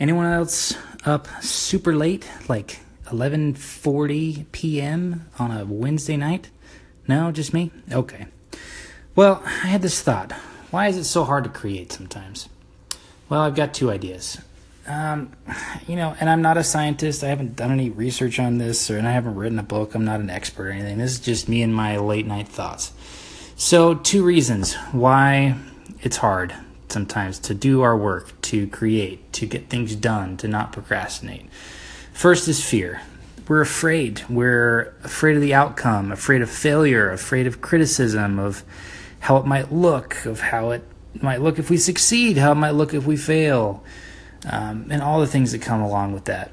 Anyone else up super late, like 11:40 p.m. on a Wednesday night? No, just me? Okay. Well, I had this thought. Why is it so hard to create sometimes? Well, I've got two ideas. Um, you know, and I'm not a scientist. I haven't done any research on this, or and I haven't written a book. I'm not an expert or anything. This is just me and my late night thoughts. So, two reasons why it's hard sometimes to do our work, to create, to get things done, to not procrastinate. First is fear. We're afraid. We're afraid of the outcome, afraid of failure, afraid of criticism, of how it might look, of how it might look if we succeed, how it might look if we fail um, and all the things that come along with that.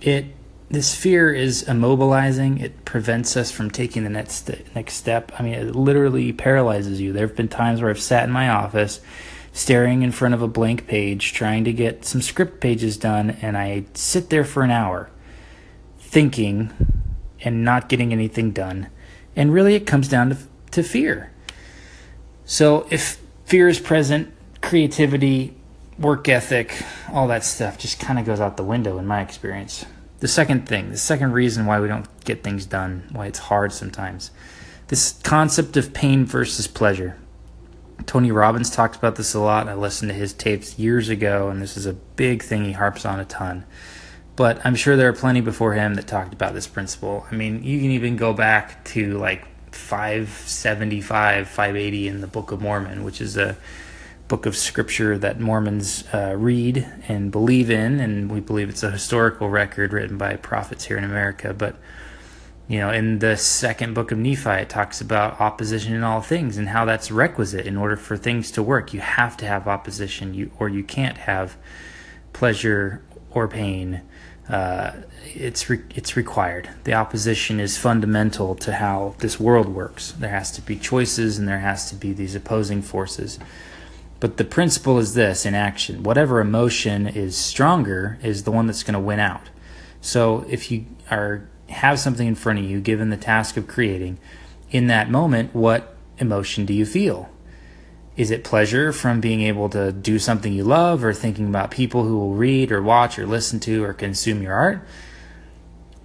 It this fear is immobilizing. It prevents us from taking the next next step. I mean, it literally paralyzes you. There have been times where I've sat in my office, staring in front of a blank page, trying to get some script pages done, and I sit there for an hour, thinking, and not getting anything done. And really, it comes down to to fear. So if fear is present, creativity work ethic, all that stuff just kind of goes out the window in my experience. The second thing, the second reason why we don't get things done, why it's hard sometimes, this concept of pain versus pleasure. Tony Robbins talks about this a lot. I listened to his tapes years ago, and this is a big thing he harps on a ton. But I'm sure there are plenty before him that talked about this principle. I mean, you can even go back to like 575, 580 in the Book of Mormon, which is a book of scripture that Mormons uh, read and believe in, and we believe it's a historical record written by prophets here in America. But you know, in the second book of Nephi, it talks about opposition in all things and how that's requisite in order for things to work. You have to have opposition, you or you can't have pleasure or pain. Uh, it's re- it's required. The opposition is fundamental to how this world works. There has to be choices, and there has to be these opposing forces. But the principle is this in action whatever emotion is stronger is the one that's going to win out. So if you are have something in front of you given the task of creating, in that moment, what emotion do you feel? Is it pleasure from being able to do something you love or thinking about people who will read or watch or listen to or consume your art?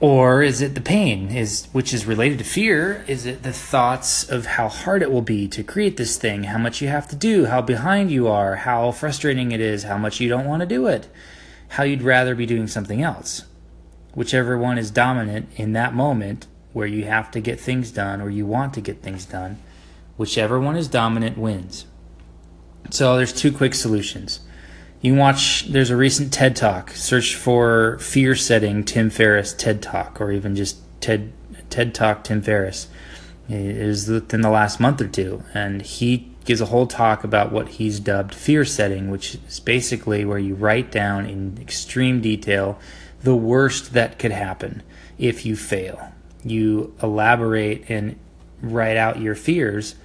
or is it the pain is which is related to fear is it the thoughts of how hard it will be to create this thing how much you have to do how behind you are how frustrating it is how much you don't want to do it how you'd rather be doing something else whichever one is dominant in that moment where you have to get things done or you want to get things done whichever one is dominant wins so there's two quick solutions you watch, there's a recent TED Talk. Search for Fear Setting Tim Ferriss TED Talk, or even just TED, TED Talk Tim Ferriss. It is within the last month or two. And he gives a whole talk about what he's dubbed fear setting, which is basically where you write down in extreme detail the worst that could happen if you fail. You elaborate and write out your fears,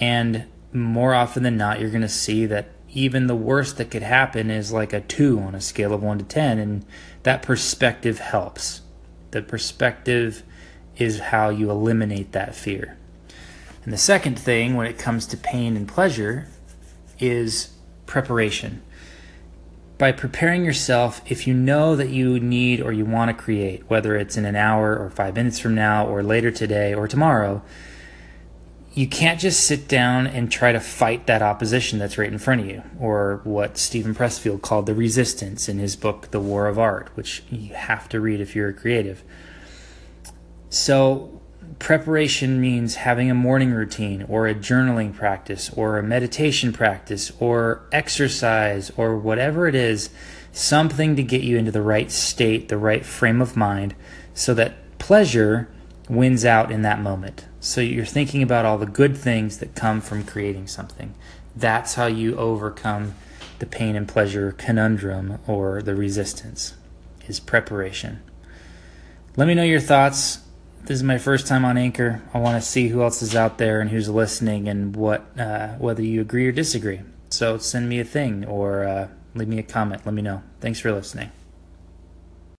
and more often than not, you're going to see that even the worst that could happen is like a 2 on a scale of 1 to 10 and that perspective helps. The perspective is how you eliminate that fear. And the second thing when it comes to pain and pleasure is preparation by preparing yourself if you know that you need or you want to create whether it's in an hour or 5 minutes from now or later today or tomorrow you can't just sit down and try to fight that opposition that's right in front of you, or what Steven Pressfield called the resistance in his book, The War of Art, which you have to read if you're a creative. So, preparation means having a morning routine, or a journaling practice, or a meditation practice, or exercise, or whatever it is, something to get you into the right state, the right frame of mind, so that pleasure wins out in that moment. So you're thinking about all the good things that come from creating something. That's how you overcome the pain and pleasure conundrum or the resistance is preparation. Let me know your thoughts. This is my first time on Anchor. I want to see who else is out there and who's listening and what uh, whether you agree or disagree. So send me a thing or uh, leave me a comment. Let me know. Thanks for listening.